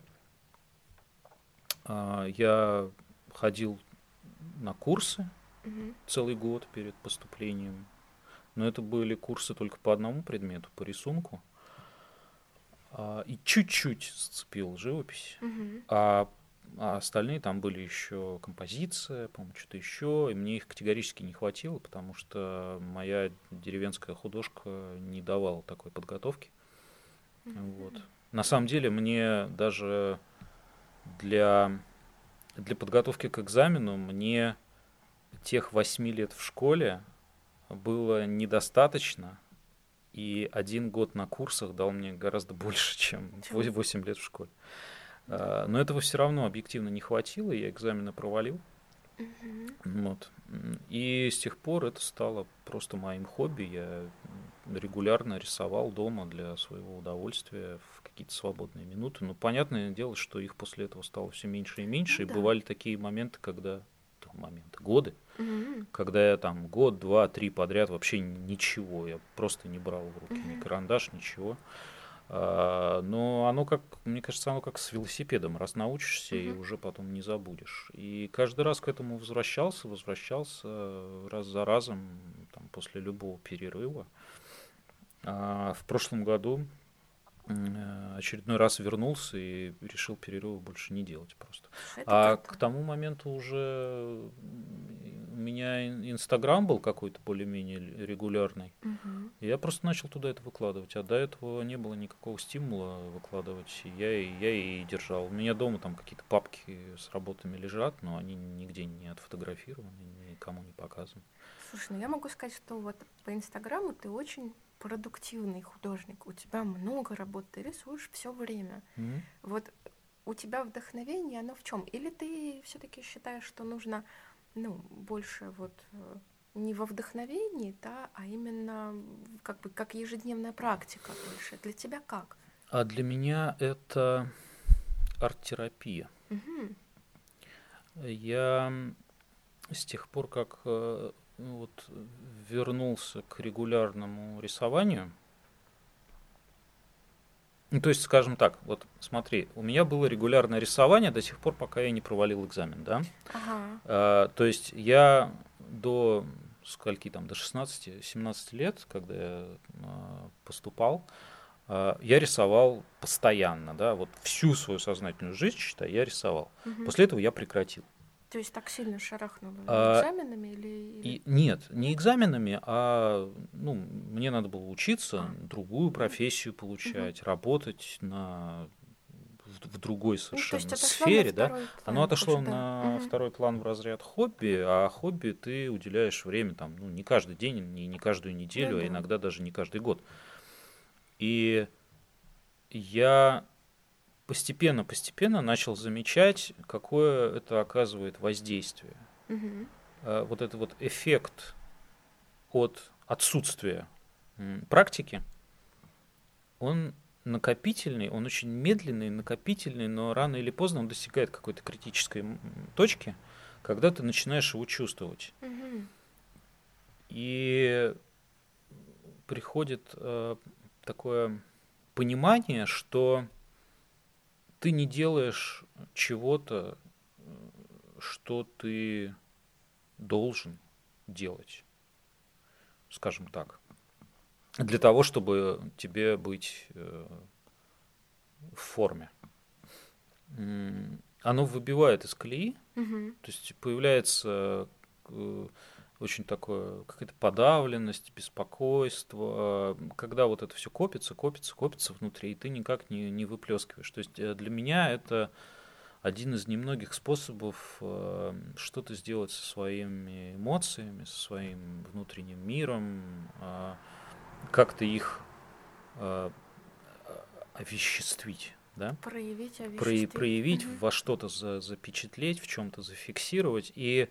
А, Я ходил на курсы Мгм. целый год перед поступлением. Но это были курсы только по одному предмету, по рисунку. А, И чуть-чуть сцепил живопись. Мгм. А, а остальные там были еще композиция, по-моему, что-то еще. И мне их категорически не хватило, потому что моя деревенская художка не давала такой подготовки. Вот. На самом деле мне даже для, для подготовки к экзамену мне тех восьми лет в школе было недостаточно, и один год на курсах дал мне гораздо больше, чем Чем? 8 лет в школе. А, Но этого все равно объективно не хватило, я экзамены провалил. Вот. И с тех пор это стало просто моим хобби. Я регулярно рисовал дома для своего удовольствия в какие-то свободные минуты. Но понятное дело, что их после этого стало все меньше и меньше. Ну и да. бывали такие моменты, когда то моменты, годы, Мгм. когда я там год, два, три подряд вообще ничего, я просто не брал в руки ни Мгм. карандаш, ничего. А, Но оно как, мне кажется, оно как с велосипедом. Раз научишься, и Мгм. уже потом не забудешь. И каждый раз к этому возвращался, возвращался раз за разом, там, после любого перерыва. А в прошлом году э, очередной раз вернулся и решил перерыва больше не делать просто. Это А круто. к тому моменту уже у меня ин- Инстаграм был какой-то более-менее регулярный. И Я просто начал туда это выкладывать, а до этого не было никакого стимула выкладывать. Я, и я и держал. У меня дома там какие-то папки с работами лежат, но они нигде не отфотографированы, никому не показаны. Слушай, ну я могу сказать, что вот по Инстаграму ты очень продуктивный художник. У тебя много работ, ты рисуешь все время. Мгм. Вот у тебя вдохновение, оно в чем? Или ты все-таки считаешь, что нужно, ну, больше вот э, не во вдохновении, да, а именно как бы как ежедневная практика больше? Для тебя как? А для меня это арт-терапия. Мгм. Я с тех пор, как э, вот, вернулся к регулярному рисованию, ну, то есть, скажем так, вот смотри, у меня было регулярное рисование до сих пор, пока я не провалил экзамен, да? Ага. А, то есть я до скольки там, до 16-17 лет, когда я а, поступал, а, я рисовал постоянно, да, вот всю свою сознательную жизнь, считай, я рисовал. Мгм. После этого я прекратил. То есть так сильно шарахнуло А, экзаменами или... или- И нет, не экзаменами, а ну, мне надо было учиться, А. другую профессию получать, работать на в, в другой Ну, совершенно отошло сфере, да. второй Оно план отошло уже, да. на второй план в разряд хобби, а хобби ты уделяешь время там, ну, не каждый день, не, не каждую неделю, а Да-да. иногда даже не каждый год. И я постепенно-постепенно начал замечать, какое это оказывает воздействие. Э, Вот этот вот эффект от отсутствия практики, он накопительный, он очень медленный, накопительный, но рано или поздно он достигает какой-то критической точки, когда ты начинаешь его чувствовать. Мгм. И приходит э, такое понимание, что ты не делаешь чего-то, что ты должен делать. скажем так, для того, чтобы тебе быть э, в форме. Оно выбивает из колеи, Мгм. то есть появляется э, очень такое какая-то подавленность, беспокойство, э, когда вот это все копится, копится, копится внутри, и ты никак не, не выплескиваешь. То есть э, для меня это один из немногих способов э, что-то сделать со своими эмоциями, со своим внутренним миром, как-то их овеществить, да? Проявить, Про- овеществить. проявить, Мгм. во что-то за- запечатлеть, в чем-то зафиксировать и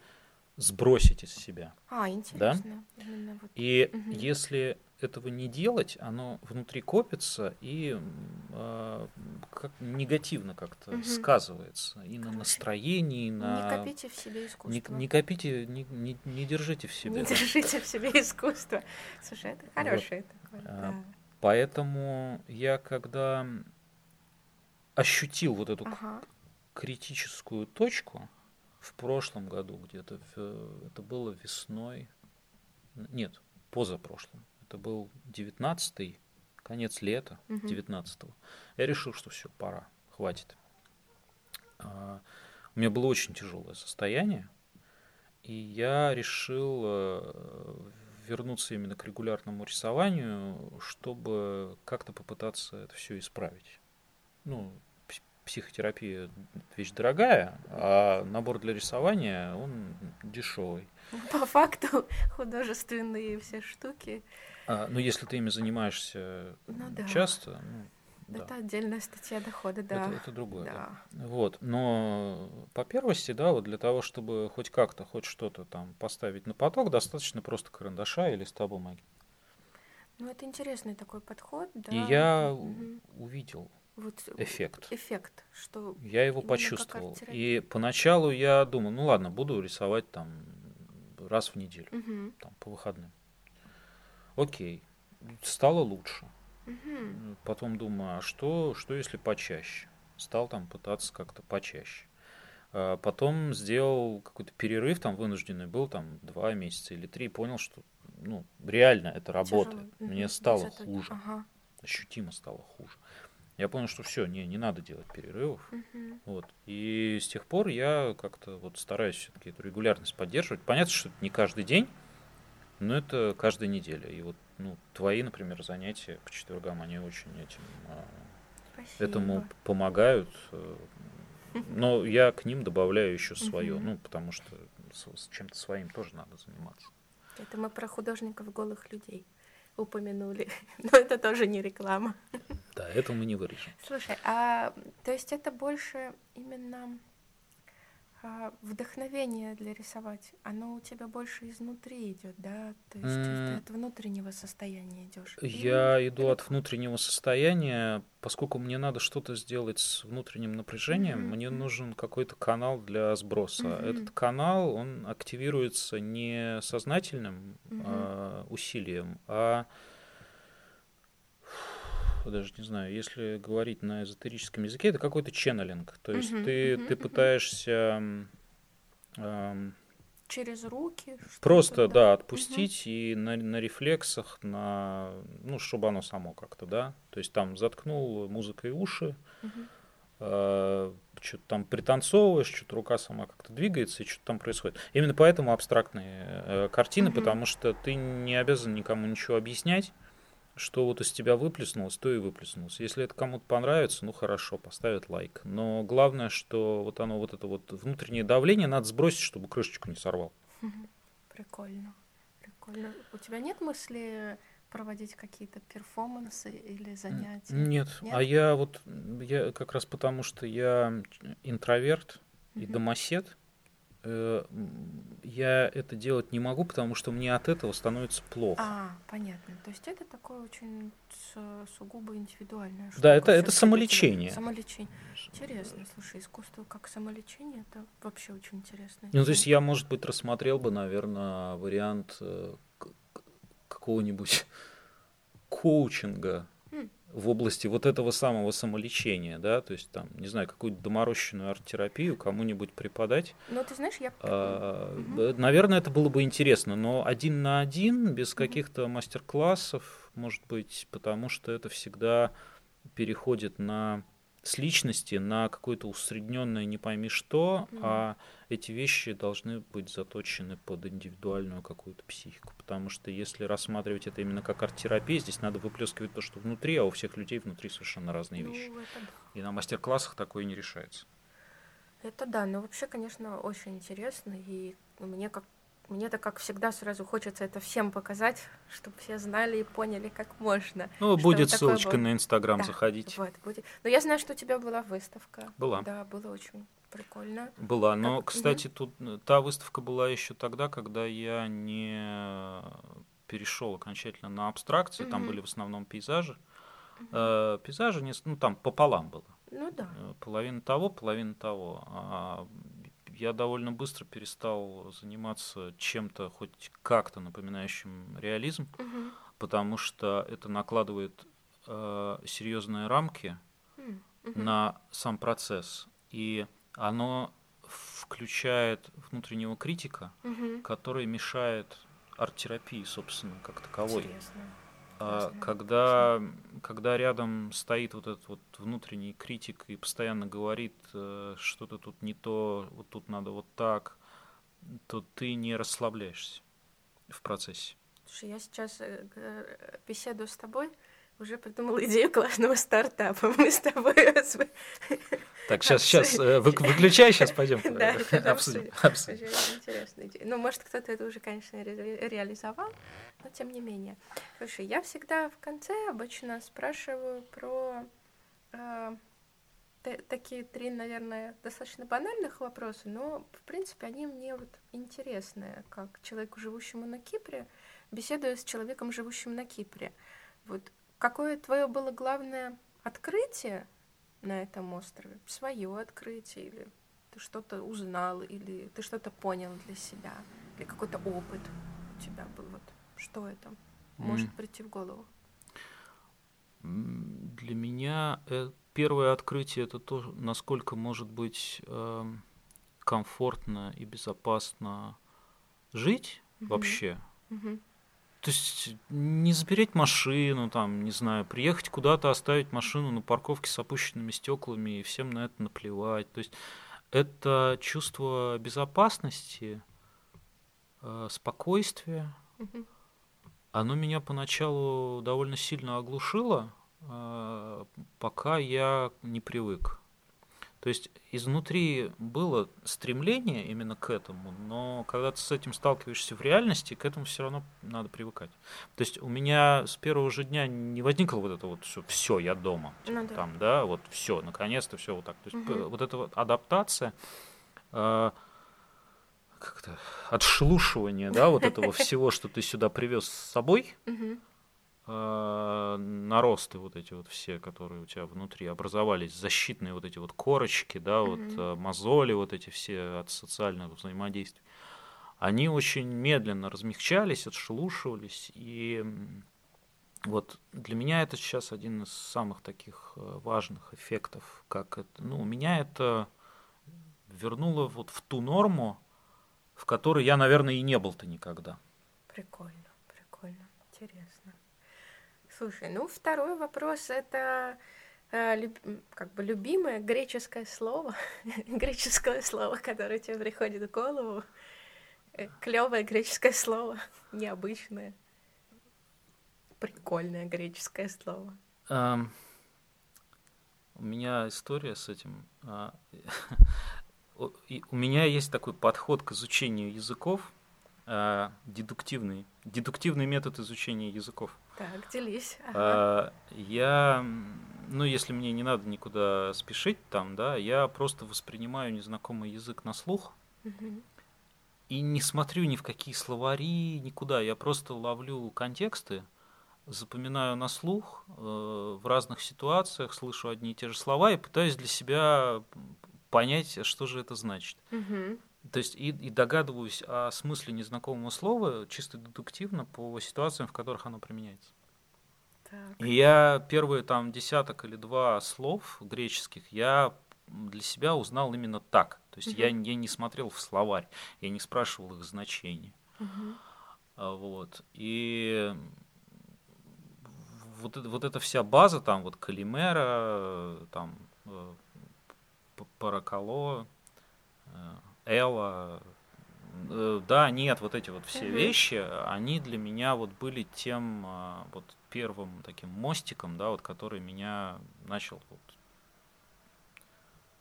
сбросить из себя. А, интересно. Именно вот. И Мгм. если этого не делать, оно внутри копится и а, как негативно как-то Мгм. сказывается и на Короче, настроении, и на Не копите в себе не, искусство. не копите, не, не- не держите в себе. Не да. держите в себе искусство. Слушай, это хорошее такое. А, да. Поэтому я когда ощутил вот эту Ага. критическую точку в прошлом году где-то, это было весной, нет, позапрошлом, это был 19 конец лета Мгм. 19 Я решил, что все, пора, хватит. А, У меня было очень тяжелое состояние, и я решил э, вернуться именно к регулярному рисованию, чтобы как-то попытаться это все исправить. Ну, психотерапия вещь дорогая, а набор для рисования он дешевый. По факту художественные все штуки. А, но если ты ими занимаешься Ну да. часто, ну, да, Это отдельная статья дохода, да. это, это другое. да. Да. Вот, но по первости, да, вот для того, чтобы хоть как-то, хоть что-то там поставить на поток, достаточно просто карандаша и листа бумаги. Ну, это интересный такой подход, да. И я Мгм. увидел Вот эффект. эффект, что Я его почувствовал. И поначалу я думал, ну ладно, буду рисовать там раз в неделю, Мгм. там, по выходным. Окей, стало лучше. Мгм. Потом думаю, а что, что если почаще? Стал там пытаться как-то почаще. А Потом сделал какой-то перерыв, там вынужденный был, там два месяца или три, понял, что ну, реально это работает. Тяжело. Мне стало хуже, Ага. ощутимо стало хуже. Я понял, что все, не, не надо делать перерывов. Мгм. Вот. И с тех пор я как-то вот стараюсь все-таки эту регулярность поддерживать. Понятно, что это не каждый день, но это каждая неделя. И вот ну, твои, например, занятия по четвергам, они очень этим, а, Спасибо. этому помогают. Но я к ним добавляю еще свое, Мгм. ну, потому что с, с чем-то своим тоже надо заниматься. Это мы про художников голых людей упомянули. Но это тоже не реклама. Да, это мы не вырежем. Слушай, а то есть это больше именно вдохновение для рисовать, оно у тебя больше изнутри идет, да? То есть М. ты от внутреннего состояния идешь. Я иду от внутреннего состояния, поскольку мне надо что-то сделать с внутренним напряжением, Мгм, мне нужен какой-то канал для сброса. Мгм. Этот канал, он активируется не сознательным Мгм. а, усилием, а даже не знаю, если говорить на эзотерическом языке, это какой-то ченнелинг. То есть Мгм, ты, мгм, ты пытаешься м, ам, Через руки. Просто, да, отпустить и на, на рефлексах, на, ну, чтобы оно само как-то, да. То есть там заткнул музыкой уши, Мгм. что-то там пританцовываешь, что-то рука сама как-то двигается, и что-то там происходит. Именно поэтому абстрактные э, картины, Мгм. потому что ты не обязан никому ничего объяснять, что вот из тебя выплеснулось, то и выплеснулось. Если это кому-то понравится, ну хорошо, поставят лайк. Но главное, что вот оно, вот это вот внутреннее давление надо сбросить, чтобы крышечку не сорвал. Прикольно. Прикольно. У тебя нет мысли проводить какие-то перформансы или занятия? Нет, Нет? а я вот, я как раз потому, что я интроверт и домосед, я это делать не могу, потому что мне от этого становится плохо. А, понятно. То есть это такое очень сугубо индивидуальное. Да, это- это самолечение. Самолечение. Интересно, слушай, искусство как самолечение, это вообще очень интересно. Ну, то есть я, может быть, рассмотрел бы, наверное, вариант э, какого-нибудь коучинга. В области вот этого самого самолечения, да, то есть там, не знаю, какую-то доморощенную арт-терапию кому-нибудь преподать. Ну, ты знаешь, я... А, угу. Наверное, это было бы интересно, но один на один, без каких-то мастер-классов, может быть, потому что это всегда переходит на с личности на какое-то усредненное не пойми что, mm-hmm. а эти вещи должны быть заточены под индивидуальную какую-то психику. Потому что если рассматривать это именно как арт-терапия, здесь надо выплескивать то, что внутри, а у всех людей внутри совершенно разные ну, вещи. Это... И на мастер-классах такое не решается. Это да, но вообще, конечно, очень интересно, и мне как мне-то, как всегда, сразу хочется это всем показать, чтобы все знали и поняли, как можно. Ну, будет ссылочка было. на Инстаграм, да, заходите. Вот, будет. Но я знаю, что у тебя была выставка. Была. Да, было очень прикольно. Была, но, как... кстати, угу. тут э, та выставка была еще тогда, когда я не перешел окончательно на абстракции, угу. там были в основном пейзажи. Угу. Э, пейзажи, ну, там пополам было. Ну да. Э, половина того, половина того. А я довольно быстро перестал заниматься чем-то хоть как-то напоминающим реализм, угу. потому что это накладывает э, серьезные рамки угу. на сам процесс, и оно включает внутреннего критика, угу. который мешает арт-терапии, собственно, как таковой. Интересно. А, когда, когда рядом стоит вот этот вот внутренний критик и постоянно говорит, э, что-то тут не то, вот тут надо вот так, то ты не расслабляешься в процессе. Слушай, я сейчас э, беседую с тобой, уже придумал идею классного стартапа. Мы с тобой... Так, сейчас, сейчас, э, выключай, сейчас пойдем да, обсудим. обсудим. интересная идея. Ну, может, кто-то это уже, конечно, реализовал, но тем не менее. Слушай, я всегда в конце обычно спрашиваю про э, такие три, наверное, достаточно банальных вопроса, но, в принципе, они мне вот интересны, как человеку, живущему на Кипре, беседуя с человеком, живущим на Кипре. Вот Какое твое было главное открытие на этом острове? Свое открытие или ты что-то узнал, или ты что-то понял для себя, или какой-то опыт у тебя был? Вот что это может mm. прийти в голову? Для меня э, первое открытие это то, насколько может быть э, комфортно и безопасно жить mm-hmm. вообще. Mm-hmm. То есть не запереть машину, там, не знаю, приехать куда-то, оставить машину на парковке с опущенными стеклами и всем на это наплевать. То есть это чувство безопасности, э, спокойствия. Угу. Оно меня поначалу довольно сильно оглушило, э, пока я не привык. То есть изнутри было стремление именно к этому, но когда ты с этим сталкиваешься в реальности, к этому все равно надо привыкать. То есть у меня с первого же дня не возникло вот это вот все, все я дома, типа, ну, да. там, да, вот все, наконец-то все вот так. То есть угу. вот эта вот адаптация, э, как-то отшелушивание, да, вот этого всего, что ты сюда привез с собой. Э, наросты вот эти вот все, которые у тебя внутри образовались, защитные вот эти вот корочки, да, mm-hmm. вот э, мозоли вот эти все от социальных взаимодействий, они очень медленно размягчались, отшелушивались, и вот для меня это сейчас один из самых таких э, важных эффектов, как это, ну, меня это вернуло вот в ту норму, в которой я, наверное, и не был-то никогда. Прикольно. Слушай, ну второй вопрос это э, как бы любимое греческое слово, греческое слово, которое тебе приходит в голову, э, клевое греческое слово, необычное, прикольное греческое слово. Um, у меня история с этим. Uh, у меня есть такой подход к изучению языков, uh, дедуктивный, дедуктивный метод изучения языков. Так, делись. Ага. А, я, ну, если мне не надо никуда спешить там, да, я просто воспринимаю незнакомый язык на слух угу. и не смотрю ни в какие словари, никуда. Я просто ловлю контексты, запоминаю на слух э, в разных ситуациях, слышу одни и те же слова и пытаюсь для себя понять, что же это значит. Угу. То есть и, и догадываюсь о смысле незнакомого слова чисто дедуктивно по ситуациям, в которых оно применяется. Так. И я первые там десяток или два слов греческих я для себя узнал именно так. То есть я, Мгм. я не смотрел в словарь, я не спрашивал их значений. Мгм. А, Вот. И вот, вот эта вся база, там вот Калимера, там э, Паракало, э, Элла, э, да, нет, вот эти вот все Мгм. вещи, они для меня вот были тем а, вот первым таким мостиком, да, вот который меня начал вот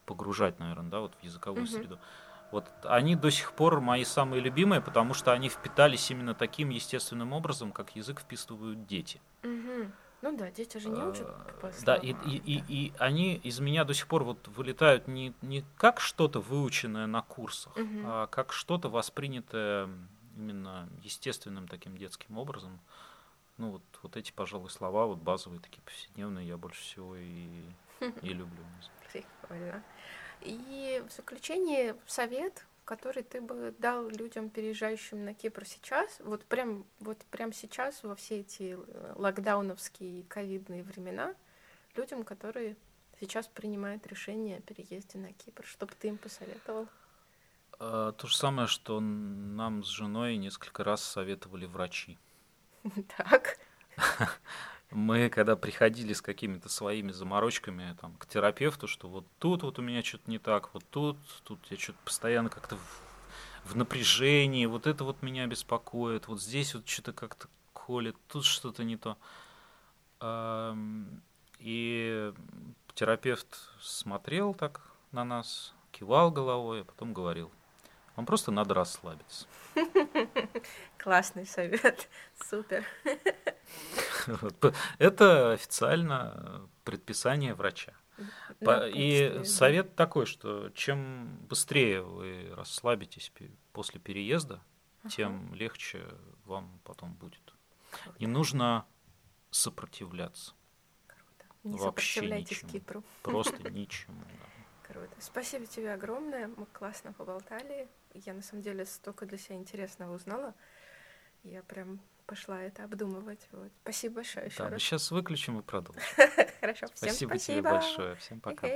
погружать, наверное, да, вот в языковую Мгм. среду. Вот они до сих пор мои самые любимые, потому что они впитались именно таким естественным образом, как язык вписывают дети. Мгм. Ну да, дети же не учат по Э, Да, и, и, и, и они из меня до сих пор вот вылетают не, не как что-то выученное на курсах, Мгм. а как что-то воспринятое именно естественным таким детским образом. Ну вот, вот эти, пожалуй, слова, вот базовые такие повседневные, я больше всего и, и люблю. Прикольно. И в заключение совет, который ты бы дал людям, переезжающим на Кипр сейчас, вот прям, вот прям сейчас, во все эти э, локдауновские и ковидные времена, людям, которые сейчас принимают решение о переезде на Кипр, что бы ты им посоветовал? А, То же самое, что нам с женой несколько раз советовали врачи. Так. Мы, когда приходили с какими-то своими заморочками там, к терапевту, что вот тут вот у меня что-то не так, вот тут, тут я что-то постоянно как-то в, в напряжении, вот это вот меня беспокоит, вот здесь вот что-то как-то колет, тут что-то не то. И терапевт смотрел так на нас, кивал головой, а потом говорил, вам просто надо расслабиться. Классный совет. Супер. Это официально предписание врача. По- И да. совет такой, что чем быстрее вы расслабитесь после переезда, тем легче вам потом будет. Не нужно сопротивляться. Не вообще сопротивляйтесь ничему. Кипру. Просто ничему. да. Круто. Спасибо тебе огромное. Мы классно поболтали. Я на самом деле столько для себя интересного узнала. Я прям пошла это обдумывать. Вот. Спасибо большое еще Да, раз. сейчас выключим и продолжим. Хорошо. Всем Спасибо тебе спасибо. большое. Всем пока.